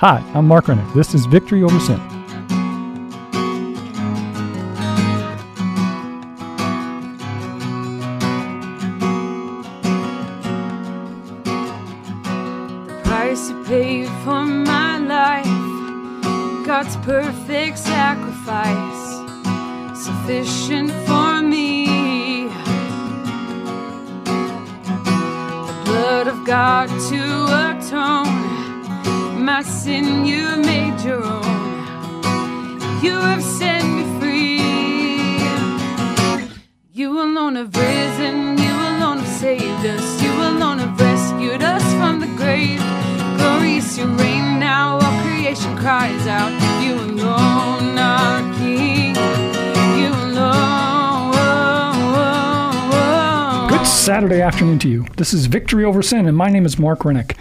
Hi, I'm Mark Rennick. This is Victory Over Sin. Good Saturday afternoon to you. This is Victory Over Sin, and my name is Mark Rennick.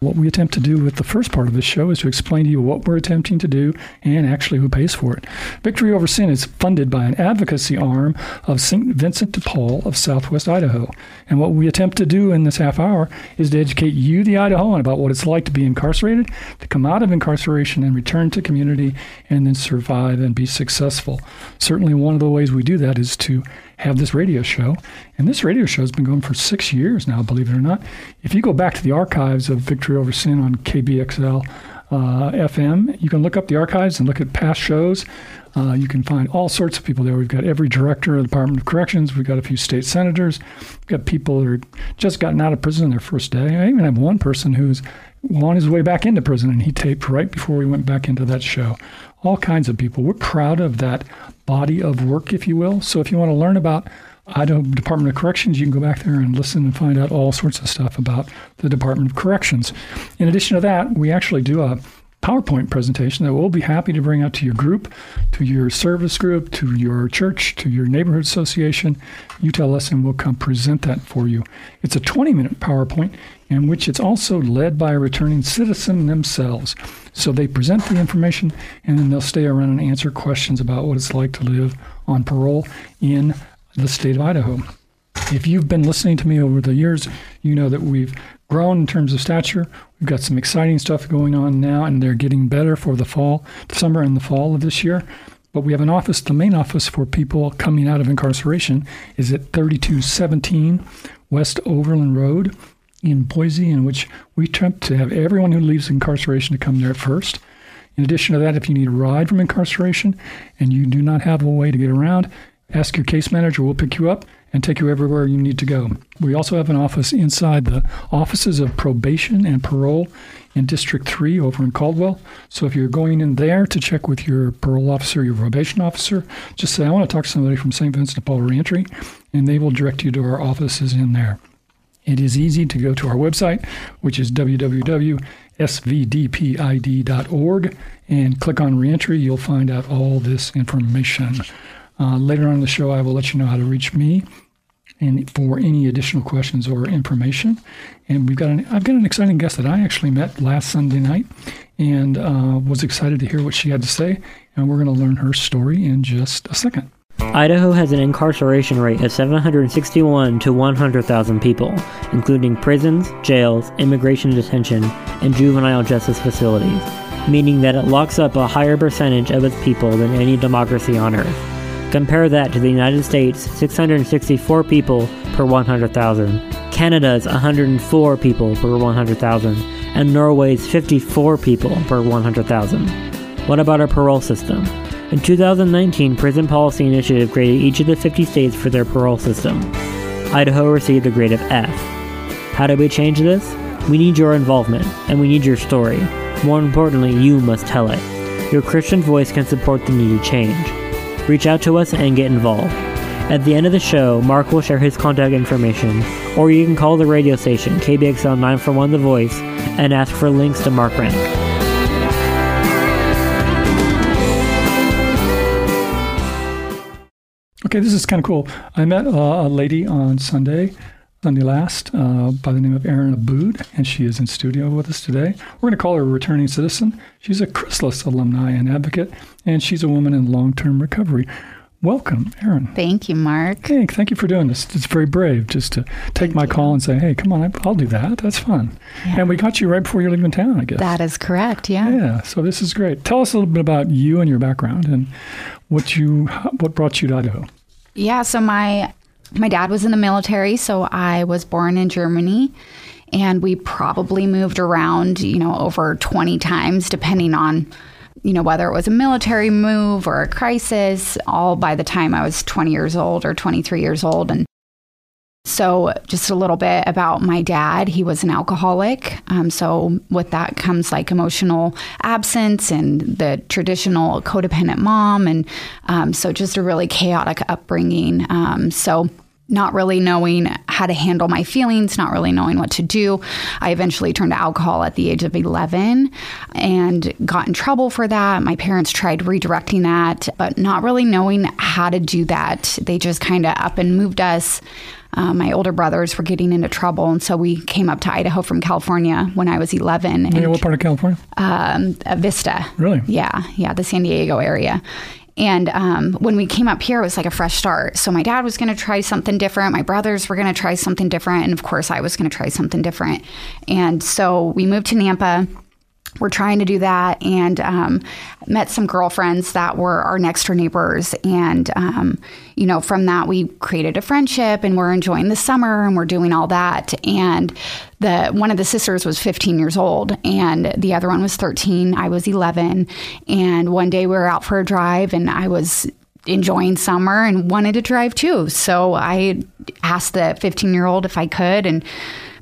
What we attempt to do with the first part of this show is to explain to you what we're attempting to do and actually who pays for it. Victory Over Sin is funded by an advocacy arm of St. Vincent de Paul of Southwest Idaho. And what we attempt to do in this half hour is to educate you, the Idahoan, about what it's like to be incarcerated, to come out of incarceration and return to community and then survive and be successful. Certainly, one of the ways we do that is to have this radio show. And this radio show has been going for six years now, believe it or not. If you go back to the archives of Victory Over Sin on KBXL uh, FM, you can look up the archives and look at past shows. Uh, you can find all sorts of people there. We've got every director of the Department of Corrections. We've got a few state senators. We've got people who are just gotten out of prison on their first day. I even have one person who's on his way back into prison, and he taped right before we went back into that show. All kinds of people. We're proud of that body of work, if you will. So if you want to learn about Idaho Department of Corrections, you can go back there and listen and find out all sorts of stuff about the Department of Corrections. In addition to that, we actually do a PowerPoint presentation that we'll be happy to bring out to your group, to your service group, to your church, to your neighborhood association. You tell us, and we'll come present that for you. It's a 20 minute PowerPoint in which it's also led by a returning citizen themselves. So they present the information and then they'll stay around and answer questions about what it's like to live on parole in the state of Idaho. If you've been listening to me over the years, you know that we've grown in terms of stature. We've got some exciting stuff going on now, and they're getting better for the fall, summer and the fall of this year. But we have an office, the main office for people coming out of incarceration is at 3217 West Overland Road in Boise, in which we attempt to have everyone who leaves incarceration to come there first. In addition to that, if you need a ride from incarceration and you do not have a way to get around, ask your case manager, we'll pick you up and take you everywhere you need to go. We also have an office inside the offices of probation and parole in District 3 over in Caldwell. So if you're going in there to check with your parole officer, your probation officer, just say, I want to talk to somebody from St. Vincent de Paul Reentry, and they will direct you to our offices in there. It is easy to go to our website, which is www.svdpid.org, and click on reentry. You'll find out all this information. Uh, later on in the show, I will let you know how to reach me and for any additional questions or information. And we've got an I've got an exciting guest that I actually met last Sunday night, and uh, was excited to hear what she had to say. And we're going to learn her story in just a second. Idaho has an incarceration rate of 761 to 100,000 people, including prisons, jails, immigration detention, and juvenile justice facilities, meaning that it locks up a higher percentage of its people than any democracy on earth. Compare that to the United States' 664 people per 100,000, Canada's 104 people per 100,000, and Norway's 54 people per 100,000. What about our parole system? In 2019, Prison Policy Initiative graded each of the 50 states for their parole system. Idaho received a grade of F. How do we change this? We need your involvement, and we need your story. More importantly, you must tell it. Your Christian voice can support the needed change. Reach out to us and get involved. At the end of the show, Mark will share his contact information, or you can call the radio station, KBXL 941 The Voice, and ask for links to Mark Rank. Okay, this is kind of cool. I met uh, a lady on Sunday, Sunday last, uh, by the name of Erin Aboud, and she is in studio with us today. We're going to call her a returning citizen. She's a Chrysalis alumni and advocate, and she's a woman in long term recovery. Welcome, Erin. Thank you, Mark. Hey, thank you for doing this. It's very brave just to take my call and say, hey, come on, I'll do that. That's fun. Yeah. And we got you right before you're leaving town, I guess. That is correct. Yeah. yeah, so this is great. Tell us a little bit about you and your background and what you what brought you to Idaho. Yeah. So my my dad was in the military, so I was born in Germany. And we probably moved around, you know, over 20 times, depending on, you know, whether it was a military move or a crisis, all by the time I was 20 years old or 23 years old. And so, just a little bit about my dad. He was an alcoholic. Um, so, with that comes like emotional absence and the traditional codependent mom. And um, so, just a really chaotic upbringing. Um, so, not really knowing how to handle my feelings, not really knowing what to do. I eventually turned to alcohol at the age of 11 and got in trouble for that. My parents tried redirecting that, but not really knowing how to do that. They just kind of up and moved us. Uh, my older brothers were getting into trouble, and so we came up to Idaho from California when I was 11. Yeah, And what part of California? um, Vista. Really? Yeah, yeah, the San Diego area. And um, when we came up here, it was like a fresh start. So my dad was going to try something different. My brothers were going to try something different. And of course, I was going to try something different. And so we moved to Nampa. We're trying to do that and um, met some girlfriends that were our next door neighbors. And, um, you know, from that, we created a friendship and we're enjoying the summer and we're doing all that. And the one of the sisters was 15 years old and the other one was 13. I was 11. And one day we were out for a drive and I was enjoying summer and wanted to drive too. So I asked the 15 year old if I could and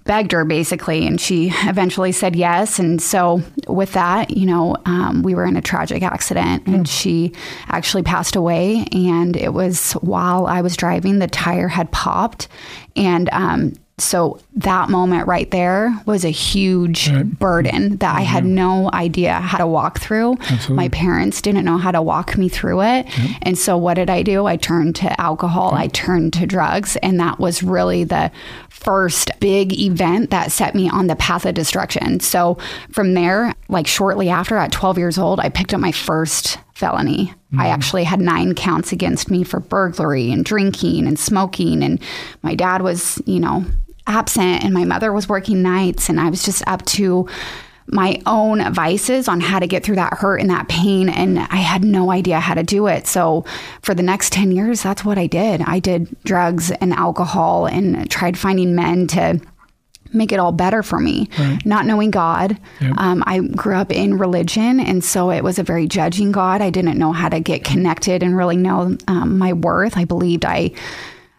begged her basically, and she eventually said yes. And so with that, you know, um, we were in a tragic accident, and she actually passed away. And it was while I was driving, the tire had popped, and um, so that moment right there was a huge Right. burden that I had no idea how to walk through. Absolutely. My parents didn't know how to walk me through it. And so what did I do? I turned to alcohol, I turned to drugs, and that was really the first big event that set me on the path of destruction. So from there, like shortly after at 12 years old, I picked up my first felony. I mm. actually had nine counts against me for burglary and drinking and smoking and my dad was, you know, absent and my mother was working nights and I was just up to my own vices on how to get through that hurt and that pain and I had no idea how to do it. So for the next 10 years that's what I did. I did drugs and alcohol and tried finding men to make it all better for me. Not knowing God. Yep. Um, I grew up in religion, and so it was a very judging God. I didn't know how to get connected and really know um, my worth. I believed I.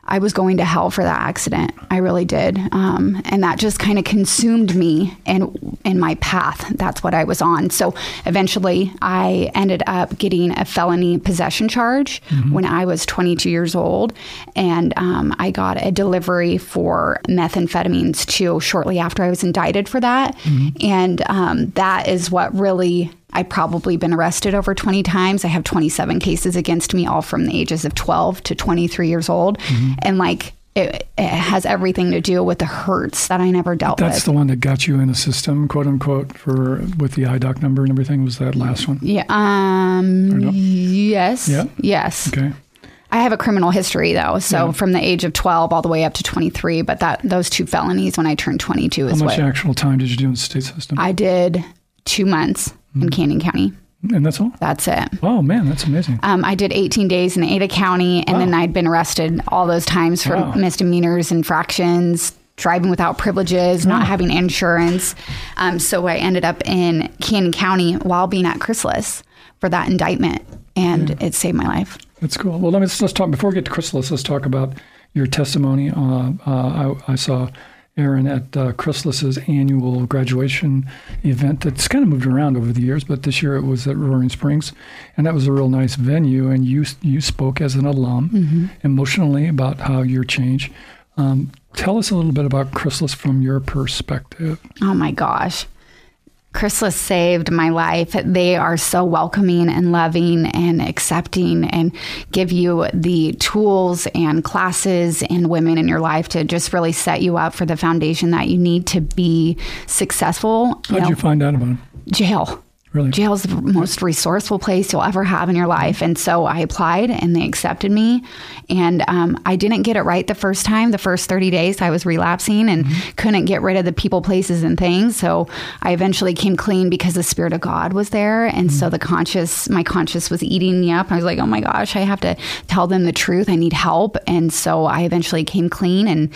I was going to hell for that accident. I really did, um, and that just kind of consumed me and in my path. That's what I was on. So eventually, I ended up getting a felony possession charge when I was 22 years old, and um, I got a delivery for methamphetamines too. Shortly after I was indicted for that, and um, that is what really I've probably been arrested over 20 times. I have 27 cases against me, all from the ages of 12 to 23 years old. And like, it, it has everything to do with the hurts that I never dealt That's with. That's the one that got you in the system, quote unquote, for with the IDOC number and everything. Was that last one? yeah. Um, no? yes. Yeah. Yes. Okay. I have a criminal history though. So Yeah. from the age of 12 all the way up to 23, but that, those two felonies when I turned 22 How much what actual time did you do in the state system? I did two months. In Canyon County. and that's all. That's it. Oh man, that's amazing. Um, I did 18 days in Ada County, and then I'd been arrested all those times for Wow. misdemeanors, infractions, driving without privileges, not having insurance. Um, so I ended up in Canyon County while being at Chrysalis for that indictment, and it saved my life. That's cool. Well, let me let's talk before we get to Chrysalis. Let's talk about your testimony. Uh, uh, I, I saw Erin at uh, Chrysalis's annual graduation event. That's kind of moved around over the years, but this year it was at Roaring Springs, and that was a real nice venue. And you you spoke as an alum emotionally about how your change. Um, tell us a little bit about Chrysalis from your perspective. Oh my gosh. Chrysalis saved my life. They are so welcoming and loving and accepting and give you the tools and classes and women in your life to just really set you up for the foundation that you need to be successful. How'd know, you find out about it? jail. Really? Jail is the most resourceful place you'll ever have in your life. And so I applied and they accepted me. And um, I didn't get it right the first time. The first 30 days, I was relapsing and couldn't get rid of the people, places, and things. So I eventually came clean because the Spirit of God was there. And so the conscious, my conscious was eating me up. I was like, oh my gosh, I have to tell them the truth. I need help. And so I eventually came clean and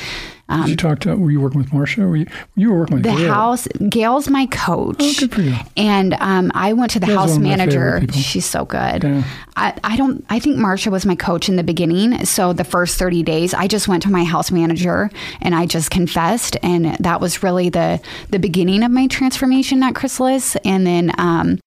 Did you talk to? Were you working with Marcia? Were you, you were working with the Gail. house gail's my coach Oh, good for you. and um, i went to the Gail's house one of my manager she's so good Yeah. I, I don't i think marsha was my coach in the beginning so the first 30 days i just went to my house manager and i just confessed and that was really the the beginning of my transformation at chrysalis and then um,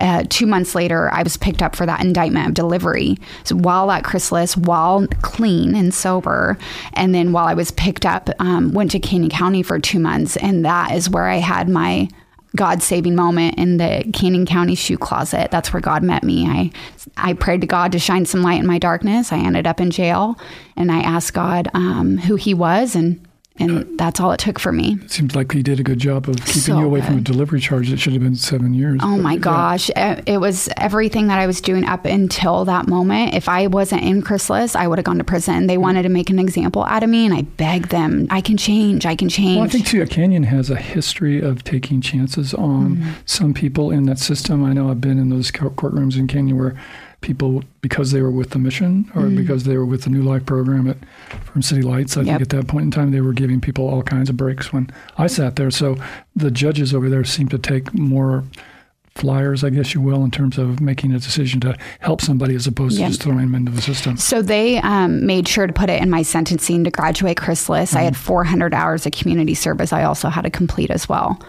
uh, two months later, I was picked up for that indictment of delivery. So while at Chrysalis, while clean and sober, and then while I was picked up, um, went to Canyon County for two months, and that is where I had my God saving moment in the Canyon County shoe closet. That's where God met me. I I prayed to God to shine some light in my darkness. I ended up in jail, and I asked God um, who He was, and and that's all it took for me. It seems like he did a good job of keeping So you away from a delivery charge that should have been seven years. Oh But, my yeah. gosh. Uh, It was everything that I was doing up until that moment. If I wasn't in Chrysalis, I would have gone to prison. They wanted to make an example out of me, and I begged them, I can change, I can change. Well, I think too, Canyon has a history of taking chances on Mm-hmm. some people in that system. I know I've been in those courtrooms in Canyon where people, because they were with the mission or Mm-hmm. because they were with the New Life program at from City Lights, I Yep. think at that point in time they were giving people all kinds of breaks when I sat there. So the judges over there seem to take more flyers, I guess you will, in terms of making a decision to help somebody as opposed Yeah. to just throwing them into the system. So they um, made sure to put it in my sentencing to graduate Chrysalis. I Mm-hmm. had 400 hours of community service I also had to complete as well.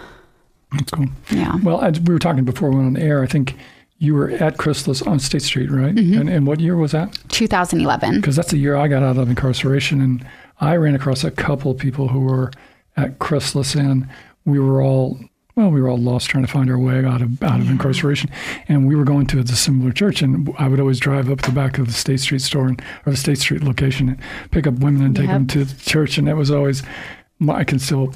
That's cool. Yeah. Well, as we were talking before we went on the air. I think you were at Chrysalis on State Street, right? Mm-hmm. And, and what year was that? 2011. Because that's the year I got out of incarceration, and I ran across a couple of people who were at Chrysalis, and we were all well, we were all lost trying to find our way out of out of incarceration, and we were going to a similar church, and I would always drive up the back of the State Street store and, or the State Street location and pick up women and take Yep. them to the church, and that was always I can still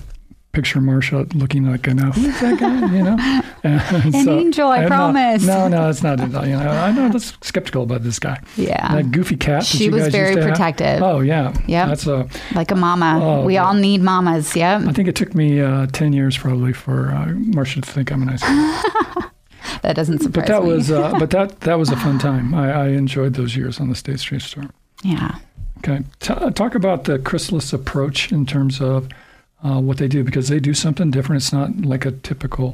picture Marsha looking like know who's that guy, you know. And An angel, I promise. No, no, it's not. You know, I know that's skeptical about this guy. Yeah. That goofy cat. She was very to have. protective. Oh yeah. yeah. That's a. Like a mama. Oh, we yeah. all need mamas. Yep. I think it took me uh, ten years probably for uh, Marcia to think I'm a nice guy. That doesn't surprise But that me. was. Uh, but that that was a fun time. I, I enjoyed those years on the State Street store. yeah. Okay. T- talk about the Chrysalis approach in terms of uh, what they do because they do something different. It's not like a typical,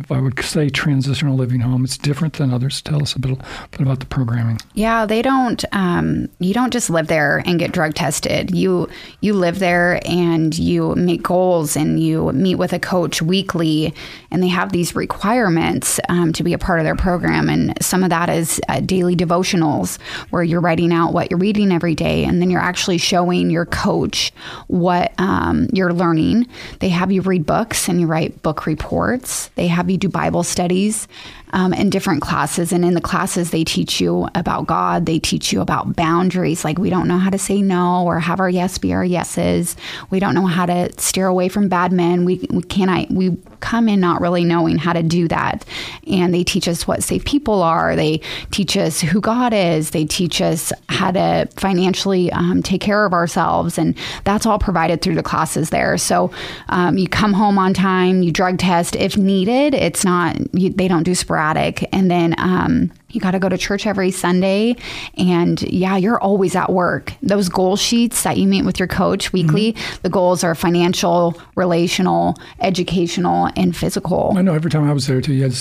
if I would say, transitional living home. It's different than others. Tell us a bit, bit about the programming. Yeah, they don't. Um, you don't just live there and get drug tested. You you live there and you make goals and you meet with a coach weekly, and they have these requirements um, to be a part of their program. And some of that is uh, daily devotionals where you're writing out what you're reading every day, and then you're actually showing your coach what um, you're learning. They have you read books and you write book reports. They have you do Bible studies um, in different classes. And in the classes, they teach you about God. They teach you about boundaries. Like we don't know how to say no or have our yes be our yeses. We don't know how to steer away from bad men. We, we cannot, we come in not really knowing how to do that. And they teach us what safe people are. They teach us who God is. They teach us how to financially um, take care of ourselves. And that's all provided through the classes there. So um, you come home on time, you drug test if needed. It's not, you, they don't do sporadic. And then, um, you got to go to church every Sunday. And yeah, you're always at work. Those goal sheets that you meet with your coach weekly, the goals are financial, relational, educational, and physical. I know every time I was there too, you had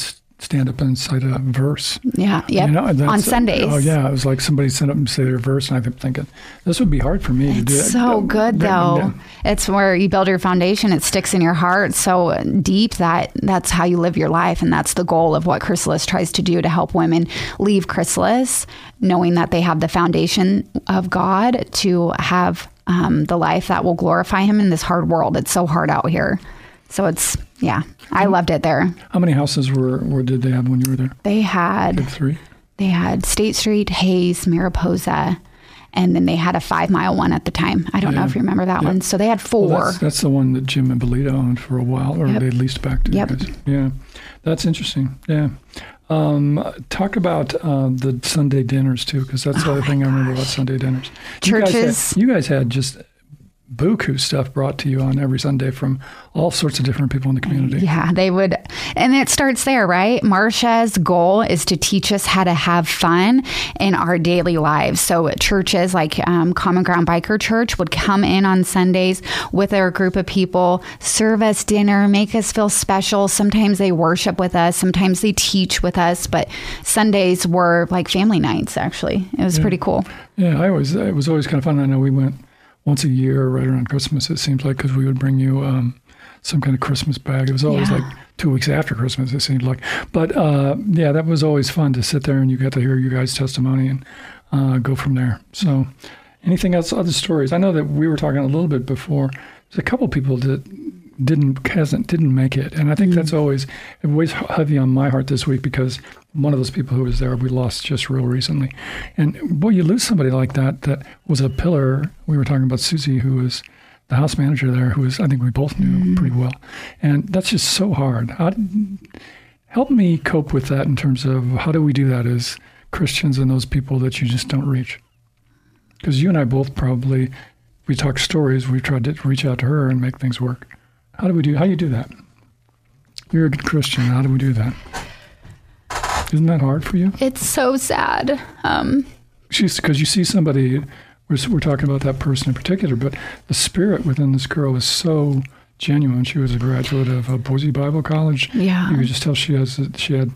stand up and cite a verse. Yeah. Yep. You know, On Sundays. Oh yeah, it was like somebody sent up and say their verse, and I'm thinking this would be hard for me to do. It's so Uh, good that- though. yeah. It's where you build your foundation. It sticks in your heart so deep that that's how you live your life, and that's the goal of what Chrysalis tries to do to help women leave Chrysalis, knowing that they have the foundation of God to have um, the life that will glorify Him in this hard world. It's so hard out here. So it's yeah, I loved it there. How many houses were, were did they have when you were there? They had Three. they had State Street, Hayes, Mariposa. And then they had a five mile one at the time. I don't know if you remember that Yeah. one. So they had four. Well, that's, that's the one that Jim and Belita owned for a while, or Yep. they leased back to Yep. you guys. Yeah. That's interesting. Yeah. Um, talk about uh, the Sunday dinners too, because that's the Oh other thing I remember about. Sunday dinners. Churches. You guys, had, you guys had just buku stuff brought to you on every Sunday from all sorts of different people in the community. Yeah, they would. And it starts there, right? Marcia's goal is to teach us how to have fun in our daily lives. So, churches like um, Common Ground Biker Church would come in on Sundays with their group of people, serve us dinner, make us feel special. Sometimes they worship with us, sometimes they teach with us, but Sundays were like family nights, actually. It was pretty cool. Yeah, I was, it was always kind of fun. I know we went once a year, right around Christmas. It seems like because we would bring you um, some kind of Christmas bag. It was always Yeah. like two weeks after Christmas. It seemed like, but uh, yeah, that was always fun to sit there and you got to hear you guys' testimony and uh, go from there. So, anything else? Other stories? I know that we were talking a little bit before. There's a couple people that didn't hasn't didn't make it, and I think that's mm. always it weighs heavy on my heart this week because one of those people who was there we lost just real recently, and boy, you lose somebody like that that was a pillar. We were talking about Susie, who was the house manager there, who was I think we both knew mm. pretty well, and that's just so hard. How, help me cope with that in terms of how do we do that as Christians and those people that you just don't reach? Because you and I both probably we talk stories. We've tried to reach out to her and make things work. How do we do? How do you do that? You're a good Christian. How do we do that? Isn't that hard for you? It's so sad. Um, She's because you see somebody. We're, we're talking about that person in particular, but the spirit within this girl is so genuine. She was a graduate of uh, Boise Bible College. Yeah. you could just tell she has she had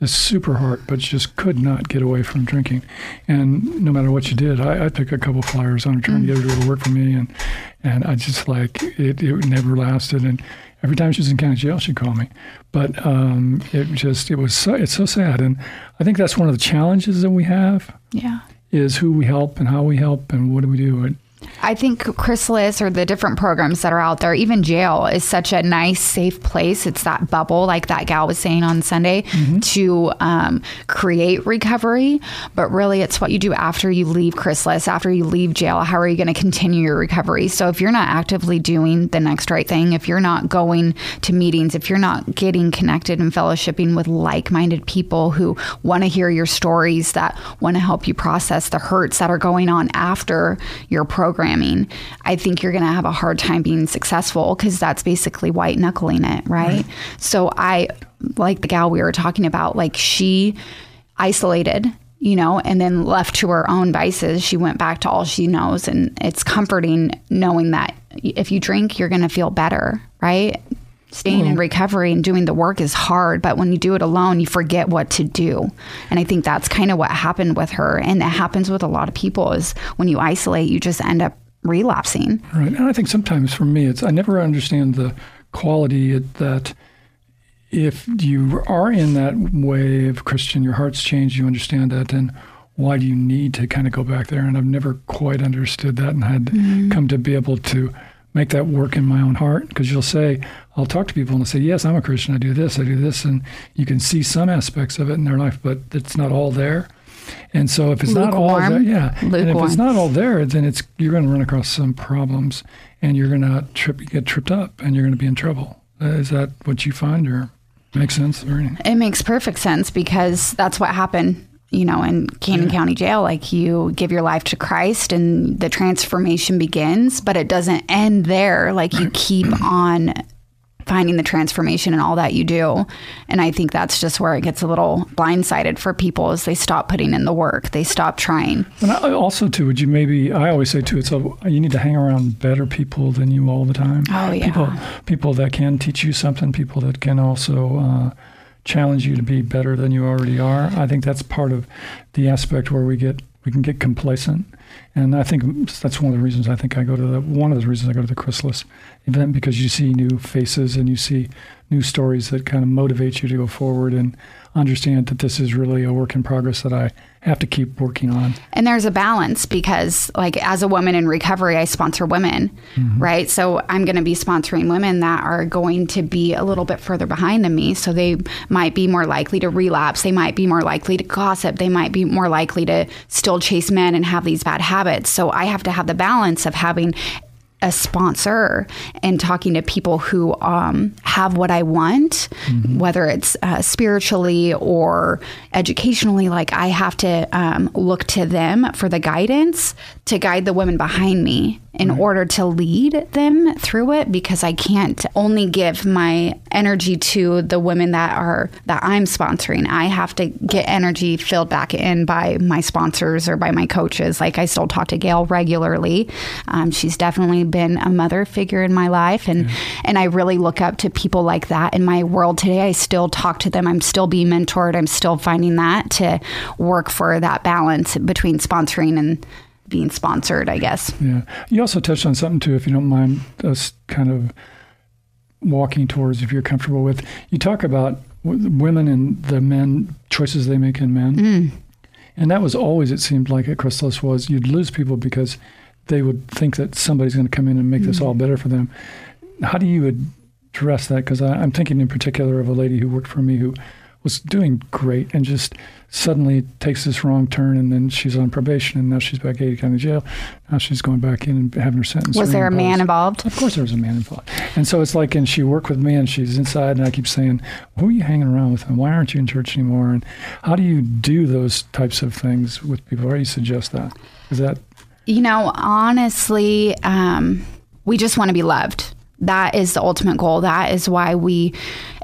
this super heart, but she just could not get away from drinking. And no matter what you did, I, I took a couple flyers on her trying to get her to to work for me, and and I just like it. It never lasted, and every time she was in county jail, she'd call me. But um, it just it was so it's so sad, and I think that's one of the challenges that we have yeah. is who we help and how we help and what do we do. And I think Chrysalis or the different programs that are out there, even jail is such a nice, safe place. It's that bubble, like that gal was saying on Sunday, to um, create recovery. But really, it's what you do after you leave Chrysalis, after you leave jail. How are you going to continue your recovery? So if you're not actively doing the next right thing, if you're not going to meetings, if you're not getting connected and fellowshipping with like minded people who want to hear your stories, that want to help you process the hurts that are going on after your programming, I think you're going to have a hard time being successful because that's basically white knuckling it, right? So I, like the gal we were talking about, like she isolated. You know, and then left to her own vices, she went back to all she knows. And it's comforting knowing that if you drink, you're going to feel better, right? Staying in hmm. recovery and doing the work is hard, but when you do it alone, you forget what to do. And I think that's kind of what happened with her. And it happens with a lot of people is when you isolate, you just end up relapsing. Right. And I think sometimes for me, it's I never understand the quality that if you are in that way of Christian, your heart's changed, you understand that, then why do you need to kind of go back there? And I've never quite understood that and had mm-hmm. come to be able to make that work in my own heart. Because you'll say, I'll talk to people and they'll say, Yes, I'm a Christian. I do this, I do this. And you can see some aspects of it in their life, but it's not all there. And so if it's not all there, Lukewarm. yeah. And if it's not all there, then it's you're going to run across some problems, and you're going to trip, get tripped up, and you're going to be in trouble. Uh, is that what you find, or makes sense, or anything? It makes perfect sense because that's what happened, you know, in Canyon County Jail. Like you give your life to Christ and the transformation begins, but it doesn't end there. Like you keep on finding the transformation in all that you do. And I think that's just where it gets a little blindsided for people as they stop putting in the work. They stop trying. And I, also, too, would you maybe? I always say too, it's a, you need to hang around better people than you all the time. Oh, yeah. People, people that can teach you something. People that can also. Uh, challenge you to be better than you already are. I think that's part of the aspect where we get we can get complacent, and I think that's one of the reasons I think I go to the one of the reasons I go to the Chrysalis event because you see new faces and you see new stories that kind of motivate you to go forward. And understand that this is really a work in progress that I have to keep working on. And there's a balance because, like, as a woman in recovery, I sponsor women, mm-hmm. right? So I'm going to be sponsoring women that are going to be a little bit further behind than me. So they might be more likely to relapse. They might be more likely to gossip. They might be more likely to still chase men and have these bad habits. So I have to have the balance of having a sponsor and talking to people who um, have what I want, whether it's uh, spiritually or educationally, like I have to um, look to them for the guidance to guide the women behind me in order to lead them through it because I can't only give my energy to the women that are that I'm sponsoring. I have to get energy filled back in by my sponsors or by my coaches. Like I still talk to Gail regularly. Um, she's definitely been a mother figure in my life, and and I really look up to people like that in my world today. I still talk to them. I'm still being mentored. I'm still finding that to work for that balance between sponsoring and being sponsored. I guess. Yeah. You also touched on something too, if you don't mind us kind of walking towards, if you're comfortable with. You talk about women and the men choices they make in men, mm. and that was always it seemed like at Chrysalis was you'd lose people because they would think that somebody's going to come in and make this all mm-hmm. better for them. How do you address that? Because I'm thinking in particular of a lady who worked for me who was doing great and just suddenly takes this wrong turn and then she's on probation and now she's back at Ada County Jail. Now she's going back in and having her sentence. Was there a man involved? Of course, there was a man involved. And so it's like, and she worked with me, and she's inside, and I keep saying, "Who are you hanging around with, and why aren't you in church anymore?" And how do you do those types of things with people? How do you suggest that? Is that You know, honestly, um, we just want to be loved. That is the ultimate goal. That is why we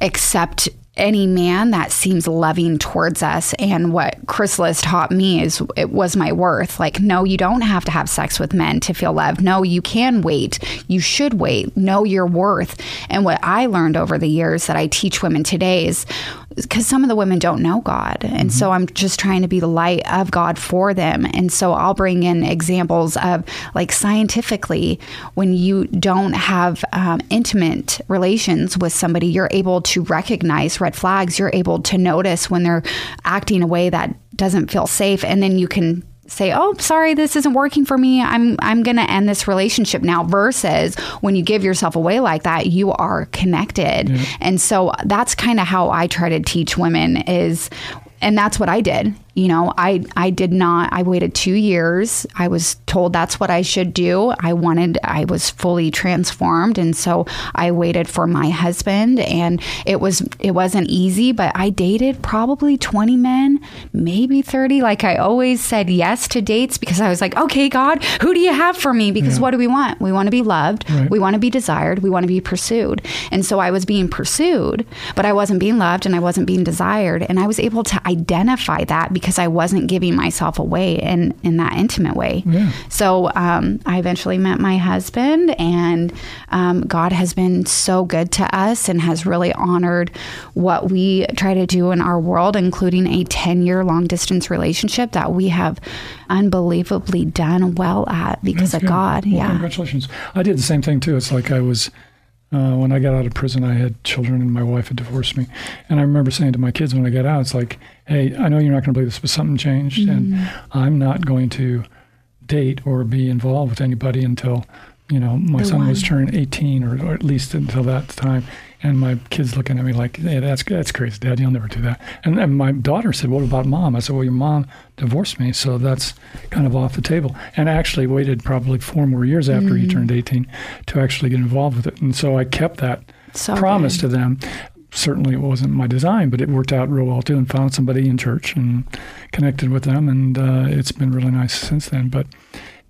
accept any man that seems loving towards us. And what Chrysalis taught me is it was my worth. Like, no, you don't have to have sex with men to feel loved. No, you can wait. You should wait. Know your worth. And what I learned over the years that I teach women today is because some of the women don't know God. And so I'm just trying to be the light of God for them. And so I'll bring in examples of like scientifically, when you don't have um, intimate relations with somebody, you're able to recognize red flags. You're able to notice when they're acting a way that doesn't feel safe. And then you can say, "Oh, sorry, this isn't working for me. I'm I'm going to end this relationship now." Versus when you give yourself away like that, you are connected. And so that's kind of how I try to teach women is and that's what I did. You know, I I did not I waited 2 years. I was told that's what I should do. I wanted I was fully transformed and so I waited for my husband and it was it wasn't easy, but I dated probably 20 men, maybe 30. Like I always said yes to dates because I was like, "Okay, God, who do you have for me?" Because what do we want? We want to be loved. Right. We want to be desired. We want to be pursued. And so I was being pursued, but I wasn't being loved and I wasn't being desired. And I was able to identify that because I wasn't giving myself away in, in that intimate way. Yeah. So um, I eventually met my husband, and um, God has been so good to us and has really honored what we try to do in our world, including a 10 year long distance relationship that we have unbelievably done well at because That's of good. God. Well, yeah. Congratulations. I did the same thing too. It's like I was, uh, when I got out of prison, I had children and my wife had divorced me. And I remember saying to my kids when I got out, it's like, hey, I know you're not going to believe this, but something changed. And I'm not going to date or be involved with anybody until, you know, my The son was turned 18 or, or at least until that time. And my kids looking at me like, hey, that's that's crazy, Dad. You'll never do that. And then my daughter said, what about mom? I said, well, your mom divorced me, so that's kind of off the table. And I actually waited probably four more years after Mm-hmm. he turned 18 to actually get involved with it. And so I kept that So promise good. to them. Certainly, it wasn't my design, but it worked out real well too. And found somebody in church and connected with them, and uh, it's been really nice since then. But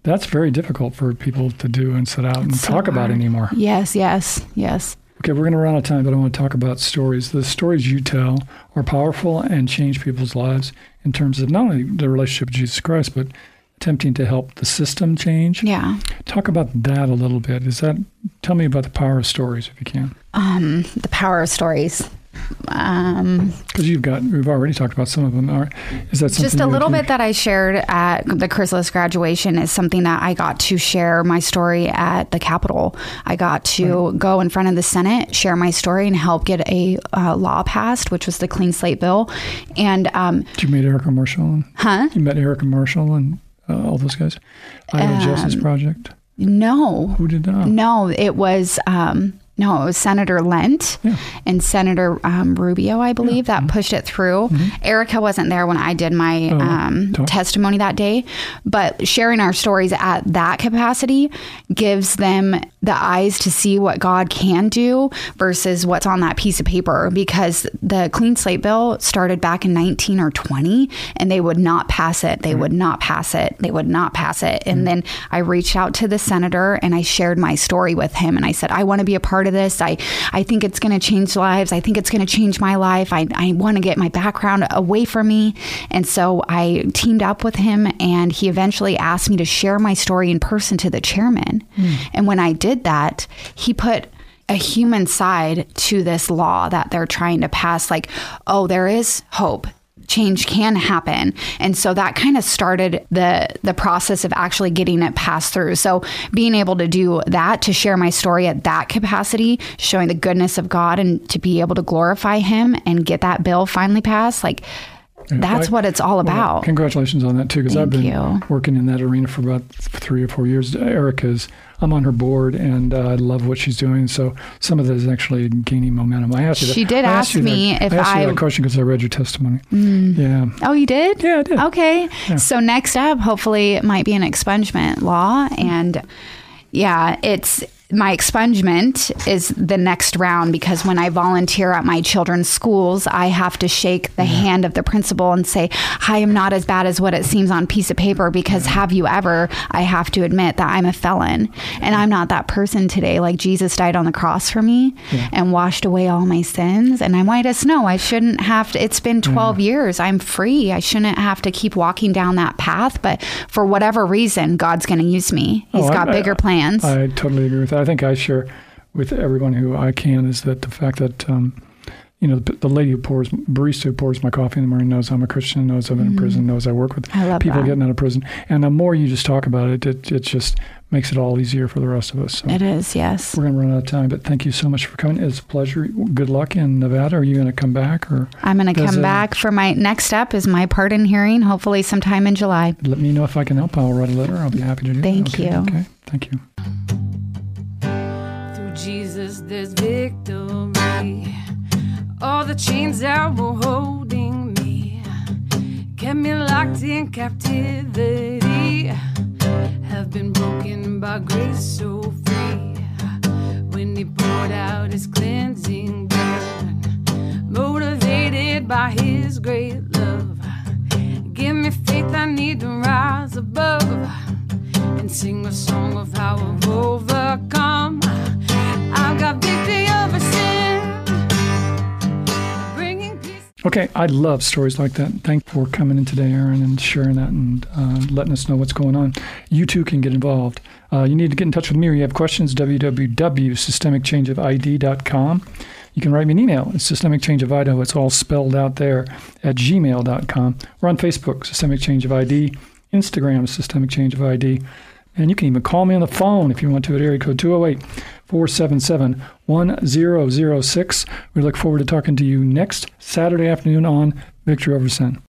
that's very difficult for people to do and sit out and so talk about anymore. Yes, yes, yes. Okay, we're going to run out of time, but I want to talk about stories. The stories you tell are powerful and change people's lives in terms of not only the relationship with Jesus Christ, but attempting to help the system change. Yeah. Talk about that a little bit. Is that tell me about the power of stories if you can, Um, the power of stories. Um, because you've got we've already talked about some of them. Are, is that just a little bit that I shared at the Chrysalis graduation is something that I got to share my story at the Capitol. I got to go in front of the Senate, share my story, and help get a uh, law passed, which was the Clean Slate Bill. And um, you meet Erica Marshall? And, huh? You met Erica Marshall and uh, all those guys. Idaho Justice Um, Project. No, Who did that? no, it was um, no, it was Senator Lent Yeah. and Senator um, Rubio, I believe, that pushed it through. Erica wasn't there when I did my Mm-hmm. Oh, um, testimony that day, but sharing our stories at that capacity gives them the eyes to see what God can do versus what's on that piece of paper. Because the clean slate bill started back in 19 or 20, and they would not pass it. They would not pass it. They would not pass it. And mm. then I reached out to the senator and I shared my story with him, and I said, I want to be a part of this. I I think it's going to change lives. I think it's going to change my life. I I want to get my background away from me, and so I teamed up with him, and he eventually asked me to share my story in person to the chairman. Hmm. And when I did that, he put a human side to this law that they're trying to pass like oh there is hope change can happen and so that kind of started the the process of actually getting it passed through so being able to do that to share my story at that capacity showing the goodness of god and to be able to glorify him and get that bill finally passed like that's I- what it's all Well, about congratulations on that too, because I've been you. working in that arena for about three or four years. Erica's, I'm on her board, and uh, I love what she's doing. So some of that is actually gaining momentum. I asked you. She that, did I ask me that, if I asked you I- that question because I read your testimony. Yeah. oh you did Yeah, I did. Okay. So next up, hopefully, it might be an expungement law. And yeah, it's my expungement is the next round because when I volunteer at my children's schools, I have to shake the hand of the principal and say, I am not as bad as what it seems on piece of paper because have you ever? I have to admit that I'm a felon and I'm not that person today. Like Jesus died on the cross for me and washed away all my sins. And I want us to know I shouldn't have to, it's been 12 years. I'm free. I shouldn't have to keep walking down that path. But for whatever reason, God's going to use me. He's Oh, got I- bigger plans. I totally agree with that. I think I share with everyone who I can is that the fact that um, you know the, the lady who pours barista who pours my coffee in the morning knows I'm a Christian, knows I've been in prison, knows I work with Mm-hmm. I people that. getting out of prison, and the more you just talk about it, it, it just makes it all easier for the rest of us. So. it is, yes. We're going to run out of time, but thank you so much for coming. It's a pleasure. Good luck in Nevada. Are you going to come back or I'm going to come back for my next step is my pardon hearing, hopefully sometime in July. let me know if I can help? I'll write a letter. I'll be happy to do Thank that. Okay, you. Okay. Thank you. There's victory. All the chains that were holding me kept me locked in captivity. Have been broken by grace so free. When He poured out His cleansing blood, motivated by His great love. Give me faith I need to rise above and sing a song of how I've overcome. Okay, I love stories like that. Thank you for coming in today, Erin, and sharing that and uh, letting us know what's going on. You too can get involved. Uh, you need to get in touch with me or you have questions, www.systemicchangeofid.com. You can write me an email. It's Systemic Change of Idaho. It's all spelled out there at gmail.com. We're on Facebook, Systemic Change of ID, Instagram, Systemic Change of ID. And you can even call me on the phone if you want to at area code 208 477 1006. We look forward to talking to you next Saturday afternoon on Victory Over Sin.